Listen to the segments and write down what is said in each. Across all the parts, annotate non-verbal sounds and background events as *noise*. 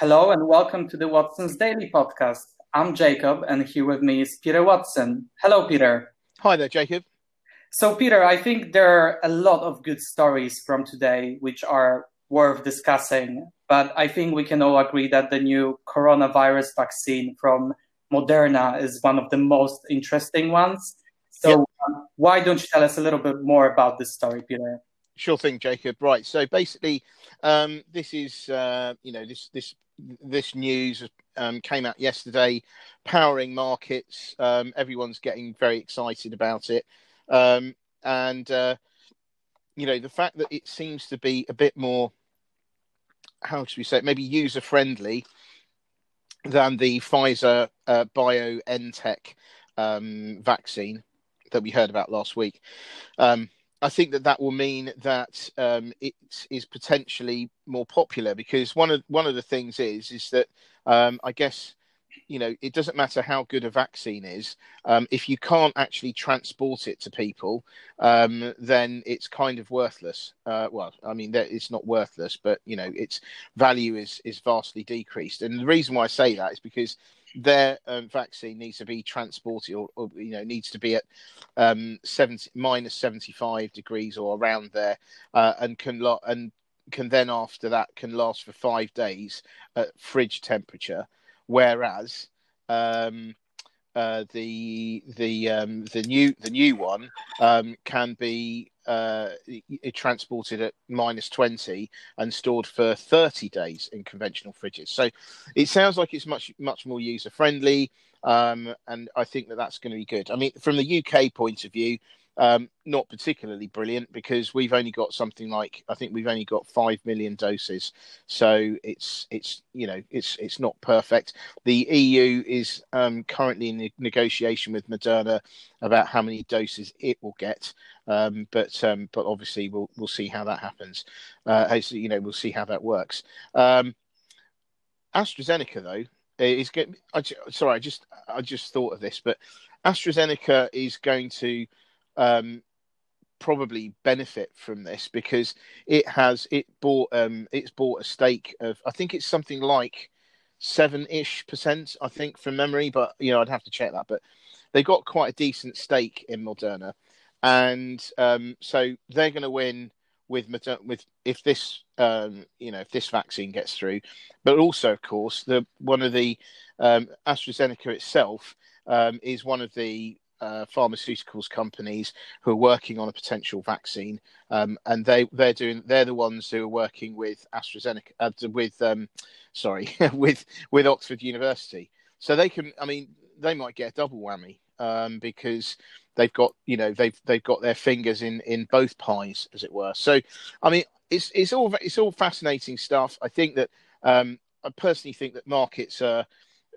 Hello and welcome to the Watson's Daily Podcast. I'm Jacob, and here with me is Peter Watson. Hello, Peter. Hi there, Jacob. So, Peter, I think there are a lot of good stories from today which are worth discussing, but I think we can all agree that the new coronavirus vaccine from Moderna is one of the most interesting ones. So, yep. um, why don't you tell us a little bit more about this story, Peter? Sure thing, Jacob. Right. So basically, um, this is uh, you know this this this news um, came out yesterday, powering markets. Um, everyone's getting very excited about it, um, and uh, you know the fact that it seems to be a bit more, how should we say, it, maybe user friendly than the Pfizer uh, BioNTech um, vaccine that we heard about last week. Um, I think that that will mean that um, it is potentially more popular because one of one of the things is is that um, I guess you know it doesn't matter how good a vaccine is um, if you can't actually transport it to people um, then it's kind of worthless. Uh, well i mean it's not worthless but you know its value is is vastly decreased. And the reason why i say that is because their um, vaccine needs to be transported or, or, you know needs to be at um, 70 minus 75 degrees or around there uh, and can lo- and can then after that can last for five days at fridge temperature. Whereas um, uh, the the um, the new the new one um, can be uh, transported at minus 20 and stored for 30 days in conventional fridges. So it sounds like it's much much more user friendly, um, and I think that that's going to be good. I mean, from the UK point of view, um, not particularly brilliant because we've only got something like I think we've only got five million doses, so it's it's you know it's it's not perfect. The EU is um, currently in negotiation with Moderna about how many doses it will get, um, but um, but obviously we'll we'll see how that happens. Uh, you know we'll see how that works. Um, AstraZeneca though is getting. I, sorry, I just I just thought of this, but AstraZeneca is going to um, probably benefit from this because it has it bought um, it's bought a stake of I think it's something like seven ish percent I think from memory, but you know I'd have to check that. But they got quite a decent stake in Moderna, and um, so they're going to win with with if this um, you know if this vaccine gets through, but also of course the one of the um, AstraZeneca itself um, is one of the uh, pharmaceuticals companies who are working on a potential vaccine, um, and they they're doing they're the ones who are working with AstraZeneca uh, with um, sorry *laughs* with with Oxford University. So they can, I mean, they might get a double whammy um, because they've got you know they've they've got their fingers in in both pies, as it were. So, I mean, it's it's all it's all fascinating stuff. I think that um, I personally think that markets are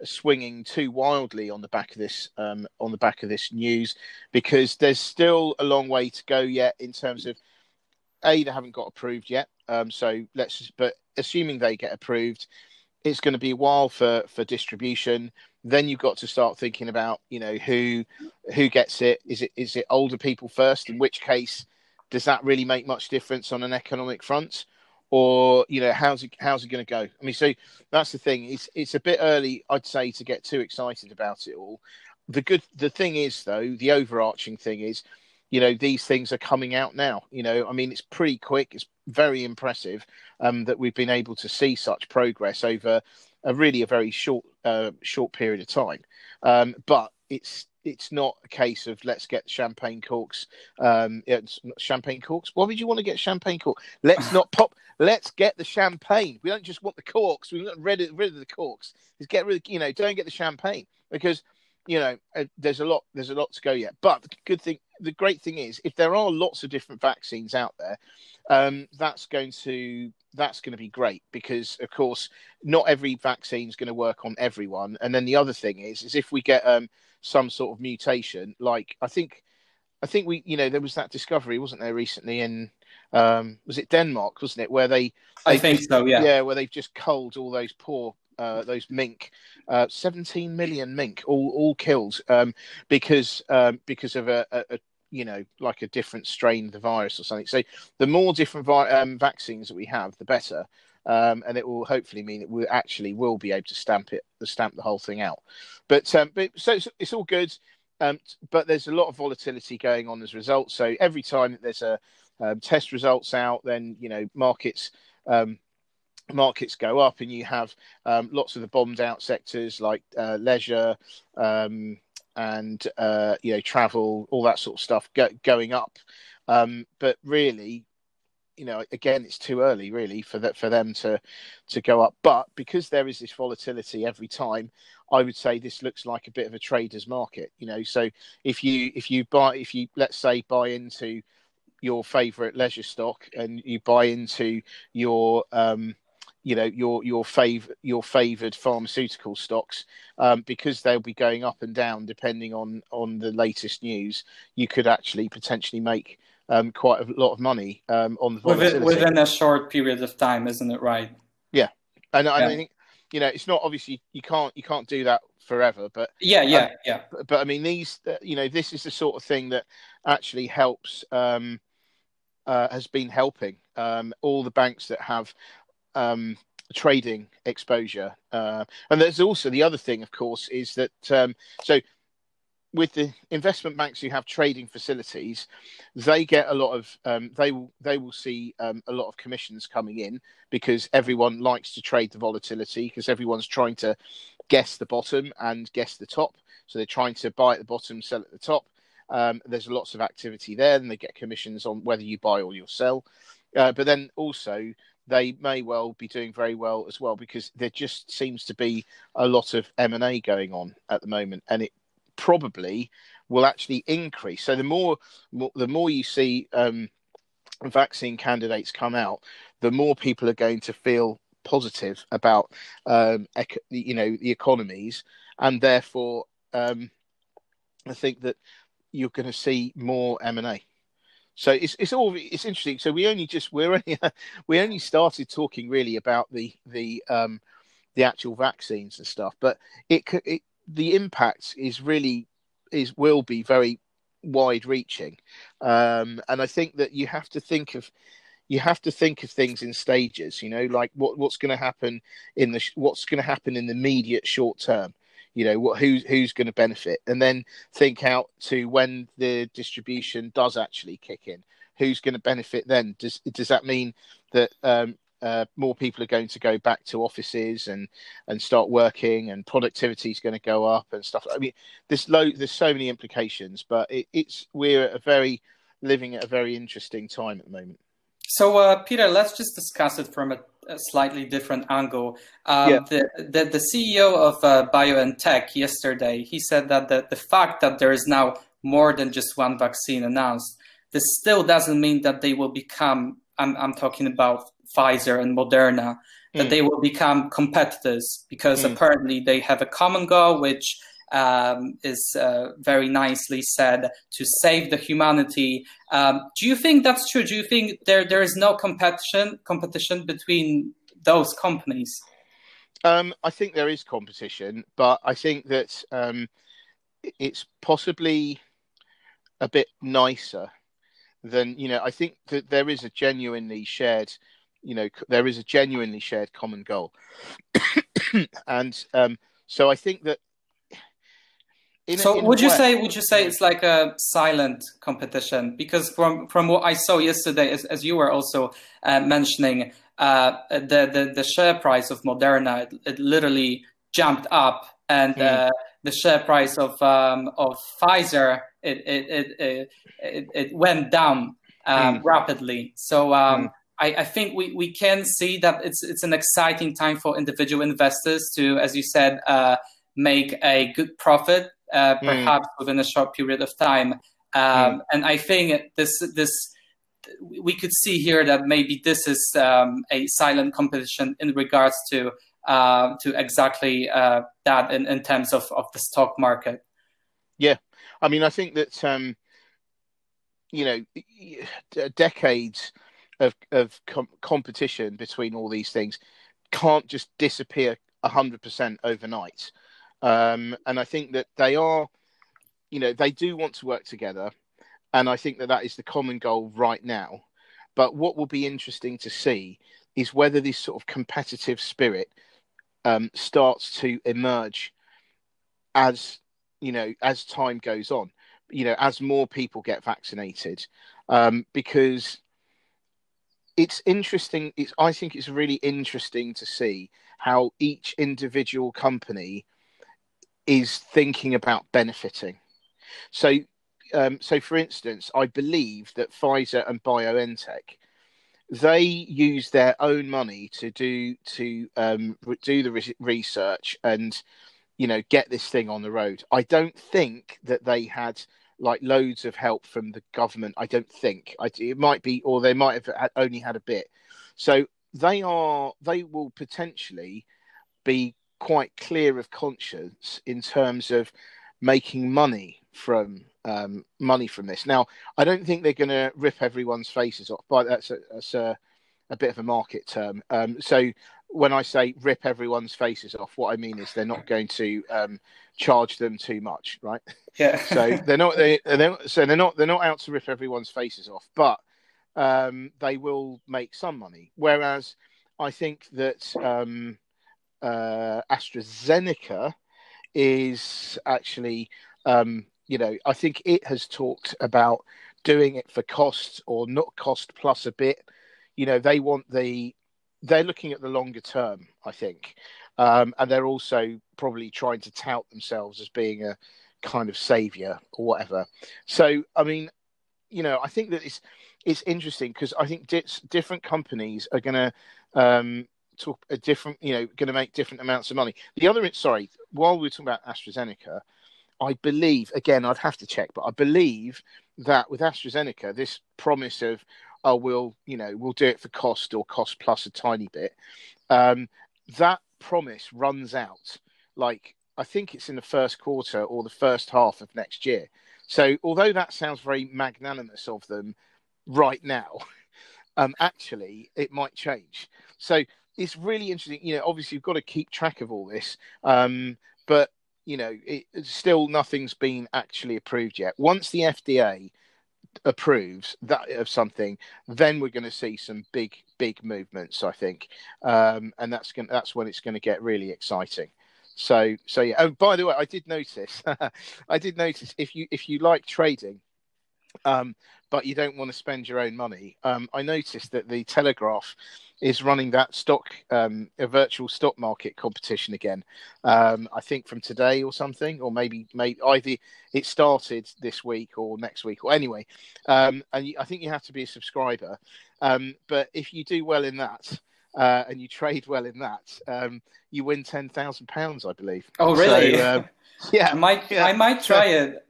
swinging too wildly on the back of this um, on the back of this news because there's still a long way to go yet in terms of a they haven't got approved yet. Um, so let's just, but assuming they get approved, it's going to be a while for for distribution. Then you've got to start thinking about you know who who gets it. Is it is it older people first? In which case, does that really make much difference on an economic front? Or you know how's it how's it going to go? I mean, so that's the thing. It's it's a bit early, I'd say, to get too excited about it all. The good the thing is though, the overarching thing is, you know, these things are coming out now. You know, I mean, it's pretty quick. It's very impressive um, that we've been able to see such progress over a really a very short uh, short period of time. Um, but it's it's not a case of let's get champagne corks. Um, it's champagne corks. Why would you want to get champagne cork? Let's not *laughs* pop. Let's get the champagne. We don't just want the corks. We want rid of, rid of the corks. Let's get rid of you know. Don't get the champagne because you know uh, there's a lot there's a lot to go yet. But the good thing, the great thing is, if there are lots of different vaccines out there, um, that's going to that's going to be great because of course not every vaccine is going to work on everyone. And then the other thing is, is if we get um, some sort of mutation. Like I think, I think we, you know, there was that discovery, wasn't there, recently in um, was it Denmark, wasn't it, where they? I think so. Yeah. Yeah, where they've just culled all those poor. Uh, those mink, uh, 17 million mink, all all killed um, because um, because of a, a, a you know, like a different strain of the virus or something. So the more different vi- um, vaccines that we have, the better. Um, and it will hopefully mean that we actually will be able to stamp it, stamp the whole thing out. But um, but so it's, it's all good. Um, but there's a lot of volatility going on as a result. So every time that there's a um, test results out, then you know markets um, markets go up, and you have um, lots of the bombed out sectors like uh, leisure um, and uh, you know travel, all that sort of stuff go, going up. Um, but really, you know, again, it's too early really for that for them to to go up. But because there is this volatility every time, I would say this looks like a bit of a trader's market. You know, so if you if you buy if you let's say buy into your favorite leisure stock and you buy into your um, you know your your fav your favored pharmaceutical stocks um, because they'll be going up and down depending on on the latest news you could actually potentially make um, quite a lot of money um, on the within, within, a short period of time isn't it right yeah and yeah. i think you know it's not obviously you can't you can't do that forever but yeah yeah um, yeah but, but, i mean these uh, you know this is the sort of thing that actually helps um, uh, has been helping um, all the banks that have um, trading exposure. Uh, and there's also the other thing, of course, is that um, so with the investment banks who have trading facilities, they get a lot of um, they will they will see um, a lot of commissions coming in because everyone likes to trade the volatility because everyone's trying to guess the bottom and guess the top. So they're trying to buy at the bottom, sell at the top. Um, there's lots of activity there, and they get commissions on whether you buy or you sell. Uh, but then also they may well be doing very well as well because there just seems to be a lot of M and A going on at the moment, and it probably will actually increase. So the more, more the more you see um, vaccine candidates come out, the more people are going to feel positive about um, ec- you know the economies, and therefore um, I think that you're going to see more M and A. So it's it's all it's interesting. So we only just we're only *laughs* we only started talking really about the the um the actual vaccines and stuff, but it, it the impact is really is will be very wide reaching, um, and I think that you have to think of you have to think of things in stages. You know, like what what's going to happen in the what's going to happen in the immediate short term you know what who's who's going to benefit and then think out to when the distribution does actually kick in who's going to benefit then does does that mean that um, uh, more people are going to go back to offices and and start working and productivity is going to go up and stuff i mean there's low there's so many implications but it, it's we're at a very living at a very interesting time at the moment so uh, peter let's just discuss it from a a slightly different angle. Um, yeah. the, the, the CEO of uh, BioNTech yesterday, he said that the, the fact that there is now more than just one vaccine announced, this still doesn't mean that they will become. I'm, I'm talking about Pfizer and Moderna. That mm. they will become competitors because mm. apparently they have a common goal, which um, is uh, very nicely said to save the humanity. Um, do you think that's true? Do you think there there is no competition competition between those companies? Um, I think there is competition, but I think that um, it's possibly a bit nicer than you know. I think that there is a genuinely shared, you know, there is a genuinely shared common goal, *coughs* and um, so I think that so would you say would you say it's like a silent competition because from from what i saw yesterday as, as you were also uh, mentioning uh, the, the the share price of moderna it, it literally jumped up and mm. uh, the share price of um, of pfizer it it it, it, it went down mm. rapidly so um, mm. I, I think we, we can see that it's it's an exciting time for individual investors to, as you said, uh, make a good profit uh, hmm. perhaps mm. within a short period of time. Um, mm. And I think this this we could see here that maybe this is um, a silent competition in regards to uh, to exactly uh, that in, in terms of, of the stock market. Yeah, I mean, I think that um, you know, decades of of com- competition between all these things can't just disappear hundred percent overnight. Um, and I think that they are, you know, they do want to work together. And I think that that is the common goal right now. But what will be interesting to see is whether this sort of competitive spirit um, starts to emerge as you know as time goes on. You know, as more people get vaccinated, um, because it's interesting. It's I think it's really interesting to see how each individual company is thinking about benefiting. So, um, so for instance, I believe that Pfizer and BioNTech they use their own money to do to um, do the re- research and you know get this thing on the road. I don't think that they had like loads of help from the government. I don't think I, it might be, or they might have only had a bit. So they are they will potentially be quite clear of conscience in terms of making money from um, money from this. Now, I don't think they're going to rip everyone's faces off, but that's a, that's a, a bit of a market term. Um, so when I say rip everyone's faces off, what I mean is they're not going to um, charge them too much, right? Yeah. *laughs* so they're not they they're, so they're not they're not out to rip everyone's faces off, but um, they will make some money. Whereas I think that um, uh, AstraZeneca is actually, um, you know, I think it has talked about doing it for cost or not cost plus a bit. You know, they want the, they're looking at the longer term, I think. Um, and they're also probably trying to tout themselves as being a kind of savior or whatever. So, I mean, you know, I think that it's it's interesting because I think di- different companies are going to um, talk a different, you know, going to make different amounts of money. The other, sorry, while we're talking about AstraZeneca, I believe again, I'd have to check, but I believe that with AstraZeneca, this promise of oh, we'll, you know, we'll do it for cost or cost plus a tiny bit, um, that promise runs out. Like I think it's in the first quarter or the first half of next year. So although that sounds very magnanimous of them right now, *laughs* um, actually it might change. So it's really interesting. You know, obviously you've got to keep track of all this, um, but you know, it, still nothing's been actually approved yet. Once the FDA approves that of something, then we're going to see some big, big movements. I think, um, and that's going that's when it's going to get really exciting. So, so yeah. Oh, by the way, I did notice. *laughs* I did notice if you if you like trading, um, but you don't want to spend your own money. Um, I noticed that the Telegraph is running that stock, um, a virtual stock market competition again. Um, I think from today or something, or maybe maybe either it started this week or next week, or anyway. Um, and you, I think you have to be a subscriber. Um, but if you do well in that. Uh, and you trade well in that, um, you win ten thousand pounds, I believe. Oh, really? So, *laughs* yeah, I might, yeah. I might try it.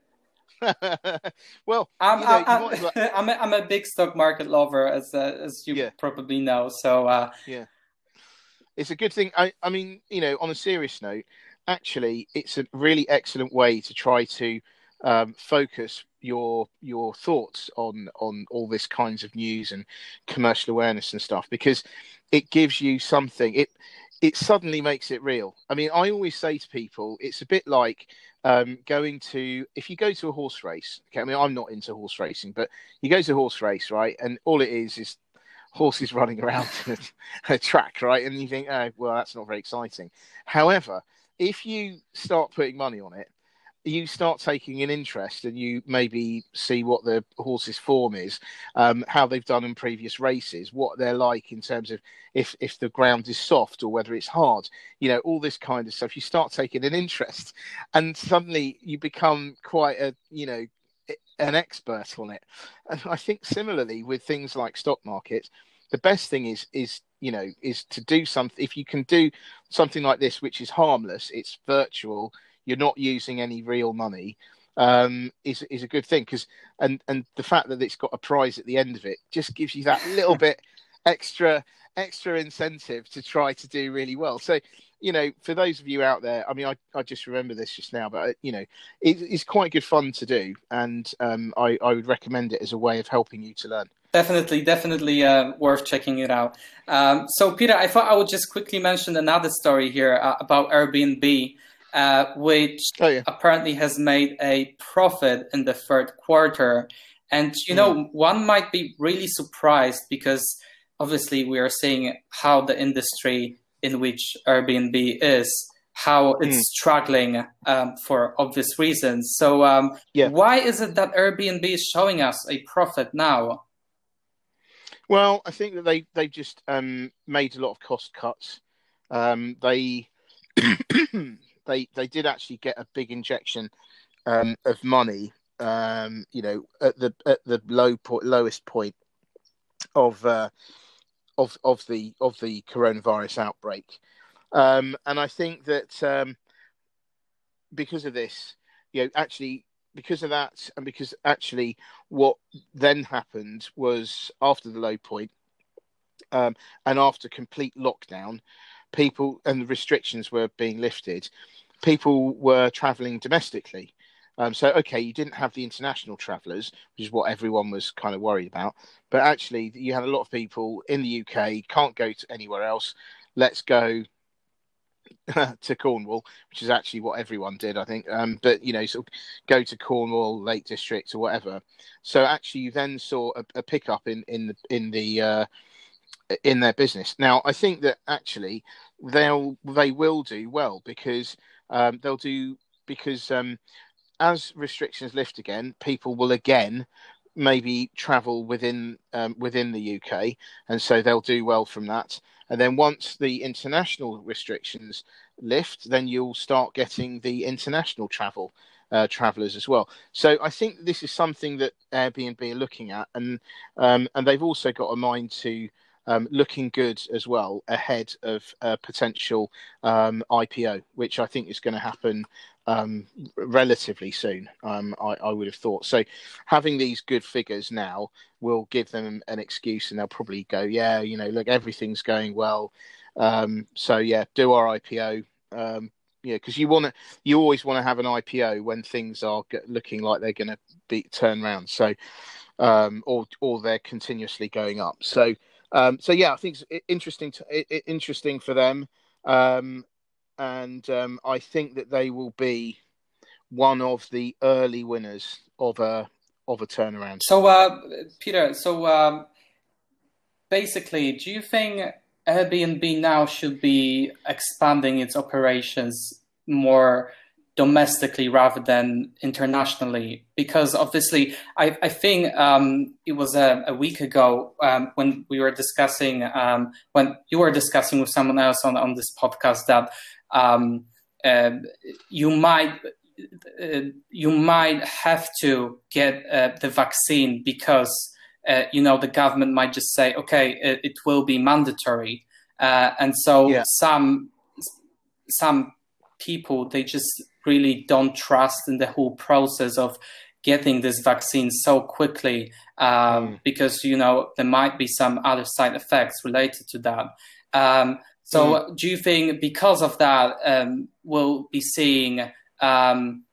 *laughs* well, I'm, you know, I'm, I'm, *laughs* I'm, a, I'm, a big stock market lover, as uh, as you yeah. probably know. So uh, yeah, it's a good thing. I, I mean, you know, on a serious note, actually, it's a really excellent way to try to um, focus your your thoughts on on all this kinds of news and commercial awareness and stuff because it gives you something. It it suddenly makes it real. I mean, I always say to people, it's a bit like um, going to if you go to a horse race. Okay, I mean I'm not into horse racing, but you go to a horse race, right? And all it is is horses *laughs* running around *laughs* a, a track, right? And you think, oh, well, that's not very exciting. However, if you start putting money on it, you start taking an interest and you maybe see what the horse's form is, um, how they've done in previous races, what they're like in terms of if if the ground is soft or whether it's hard, you know, all this kind of stuff. You start taking an interest, *laughs* and suddenly you become quite a you know an expert on it. And I think similarly with things like stock markets, the best thing is is you know is to do something. If you can do something like this, which is harmless, it's virtual you're not using any real money um, is is a good thing because and and the fact that it's got a prize at the end of it just gives you that *laughs* little bit extra extra incentive to try to do really well. So you know, for those of you out there, I mean, I, I just remember this just now, but you know, it, it's quite good fun to do, and um, I, I would recommend it as a way of helping you to learn. Definitely, definitely uh, worth checking it out. Um, so, Peter, I thought I would just quickly mention another story here uh, about Airbnb uh, which oh, yeah. apparently has made a profit in the third quarter. And you know, mm. one might be really surprised because obviously we are seeing how the industry in which Airbnb is how it's mm. struggling um, for obvious reasons. So, um, yeah. why is it that Airbnb is showing us a profit now? Well, I think that they they just um, made a lot of cost cuts. Um, they *clears throat* *coughs* they they did actually get a big injection um, of money. Um, you know, at the at the low point, lowest point of uh, of of the of the coronavirus outbreak. Um, and I think that um, because of this, you know, actually because of that, and because actually what then happened was after the low point, um, and after complete lockdown, people and the restrictions were being lifted, people were travelling domestically. Um, so, okay, you didn't have the international travellers, which is what everyone was kind of worried about. But actually, you had a lot of people in the UK can't go to anywhere else. Let's go *laughs* to Cornwall, which is actually what everyone did, I think. Um, but you know, of go to Cornwall, Lake District, or whatever. So actually, you then saw a, a pickup in in the in the uh, in their business. Now, I think that actually they'll they will do well because um, they'll do because um, as restrictions lift again, people will again maybe travel within um, within the UK, and so they'll do well from that. And then once the international restrictions lift, then you'll start getting the international travel uh, travelers as well. So I think this is something that Airbnb are looking at, and um, and they've also got a mind to um, looking good as well ahead of a potential um, IPO, which I think is going to happen um, relatively soon. Um, I, I, would have thought so. Having these good figures now will give them an excuse, and they'll probably go, "Yeah, you know, look, everything's going well." Um, so yeah, do our IPO. Um, yeah, because you want to, you always want to have an IPO when things are looking like they're going to be turn around. So, or or they're continuously going up. So, um, so yeah, I think it's interesting to, interesting for them. Um, and um, I think that they will be one of the early winners of a of a turnaround. So, uh, Peter, so um, basically, do you think Airbnb now should be expanding its operations more domestically rather than internationally? Because obviously, I, I think um, it was a, a week ago um, when we were discussing, um, when you were discussing with someone else on, on this podcast that um, uh, you might uh, you might have to get uh, the vaccine because uh, you know the government might just say okay it, it will be mandatory uh, and so yeah. some some people they just really don't trust in the whole process of getting this vaccine so quickly um, mm. because you know there might be some other side effects related to that um, so, mm. do you think because of that, um, we'll be seeing um,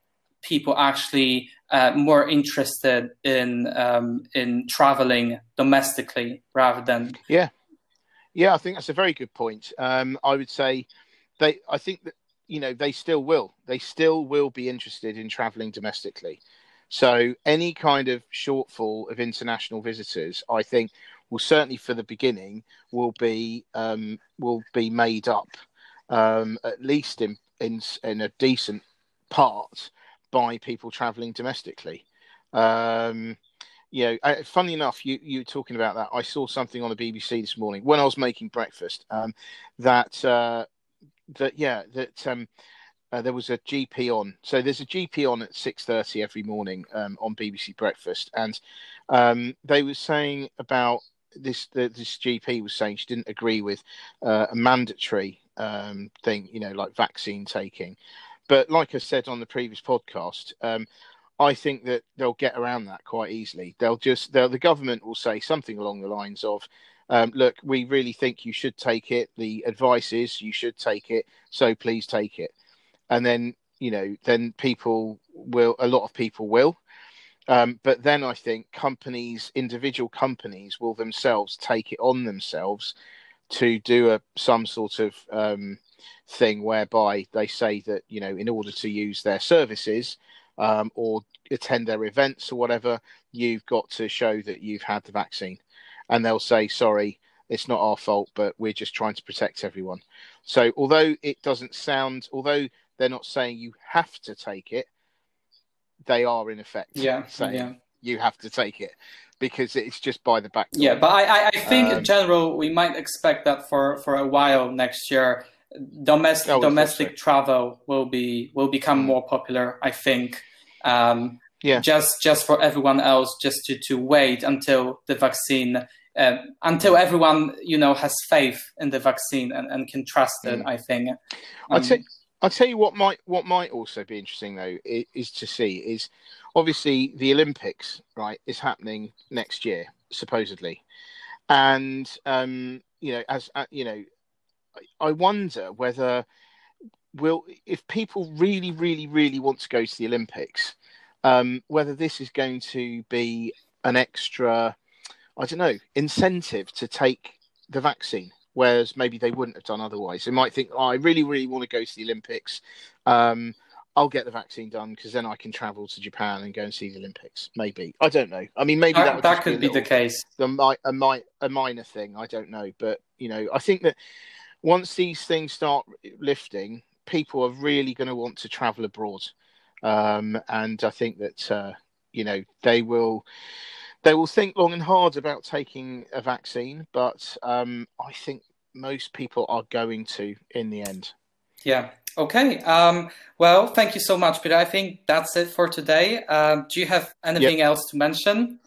people actually uh, more interested in um, in traveling domestically rather than? Yeah, yeah, I think that's a very good point. Um, I would say they. I think that you know they still will. They still will be interested in traveling domestically. So any kind of shortfall of international visitors, I think, will certainly for the beginning will be um, will be made up um, at least in, in in a decent part by people travelling domestically. Um, you know, uh, funny enough, you you were talking about that. I saw something on the BBC this morning when I was making breakfast. Um, that uh, that yeah, that um, uh, there was a GP on. So there's a GP on at six thirty every morning um, on BBC Breakfast, and um, they were saying about this the, this GP was saying she didn't agree with uh, a mandatory um, thing, you know, like vaccine taking. But like I said on the previous podcast, um, I think that they'll get around that quite easily. They'll just they'll, the government will say something along the lines of, um, "Look, we really think you should take it. The advice is you should take it, so please take it." And then you know, then people will, a lot of people will, um, but then I think companies, individual companies, will themselves take it on themselves to do a some sort of um, thing whereby they say that you know, in order to use their services um, or attend their events or whatever, you've got to show that you've had the vaccine, and they'll say, sorry. It's not our fault, but we're just trying to protect everyone. So, although it doesn't sound, although they're not saying you have to take it, they are in effect yeah, saying yeah. you have to take it because it's just by the back door. Yeah, but I, I think Um, in general we might expect that for, for a while next year. Domestic domestic think travel will be will become Mm. more popular. I think. Um, Yeah. Just just for everyone else, just to, to wait until the vaccine, uh, until everyone you know has faith in the vaccine and, and can trust it. Mm. I think. I'll Um, tell, I'll tell you what might what might also be interesting though is, is to see is obviously the Olympics right is happening next year supposedly, and um, you know as uh, you know, I wonder whether will if people really really really want to go to the Olympics, um, whether this is going to be an extra I don't know incentive to take the vaccine whereas maybe they wouldn't have done otherwise. They might think, oh, I really, really want to go to the Olympics. Um, I'll get the vaccine done because then I can travel to Japan and go and see the Olympics. Maybe I don't know. I mean, maybe that, that, that could a be the case. the a, mi- a minor thing. I don't know, but you know, I think that once these things start lifting, people are really going to want to travel abroad, um, and I think that uh, you know they will they will think long and hard about taking a vaccine, but um, I think most people are going to in the end. Yeah. Okay. Um, well, thank you so much, Peter. I think that's it for today. Um, do you have anything else to mention?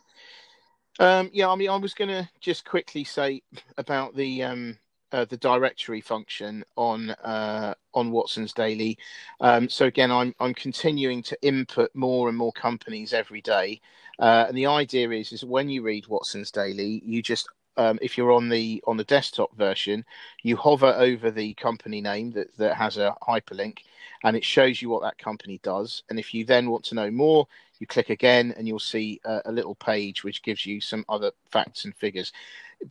Um, yeah, I mean, I was going to just quickly say about the um, uh, the directory function on uh, on Watson's Daily. Um, so again, I'm I'm continuing to input more and more companies every day, uh, and the idea is is when you read Watson's Daily, you just um, if you're on the on the desktop version, you hover over the company name that that has a hyperlink, and it shows you what that company does. And if you then want to know more, you click again and you'll see a, a little page which gives you some other facts and figures.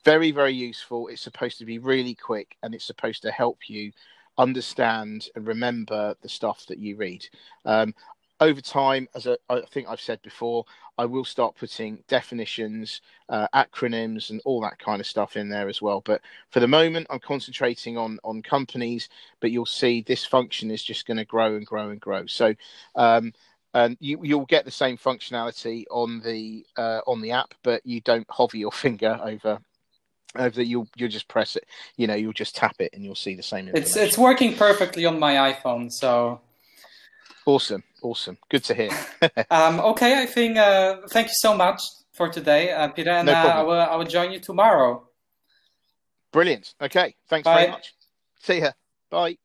Very, very useful. It's supposed to be really quick and it's supposed to help you understand and remember the stuff that you read. Um, over time, as I I think I've said before, I will start putting definitions, uh, acronyms, and all that kind of stuff in there as well. But for the moment, I'm concentrating on on companies. But you'll see this function is just going to grow and grow and grow. So um, and you, you'll get the same functionality on the uh, on the app, but you don't hover your *laughs* finger over over the, you'll you'll just press it. You know, you'll just tap it, and you'll see the same. It's it's working perfectly on my iPhone. So awesome, awesome, good to hear. *laughs* um, okay, I think uh, thank you so much for today, uh, Peter, and No uh, I will I will join you tomorrow. Brilliant. Okay, thanks Bye. very much. See ya. Bye.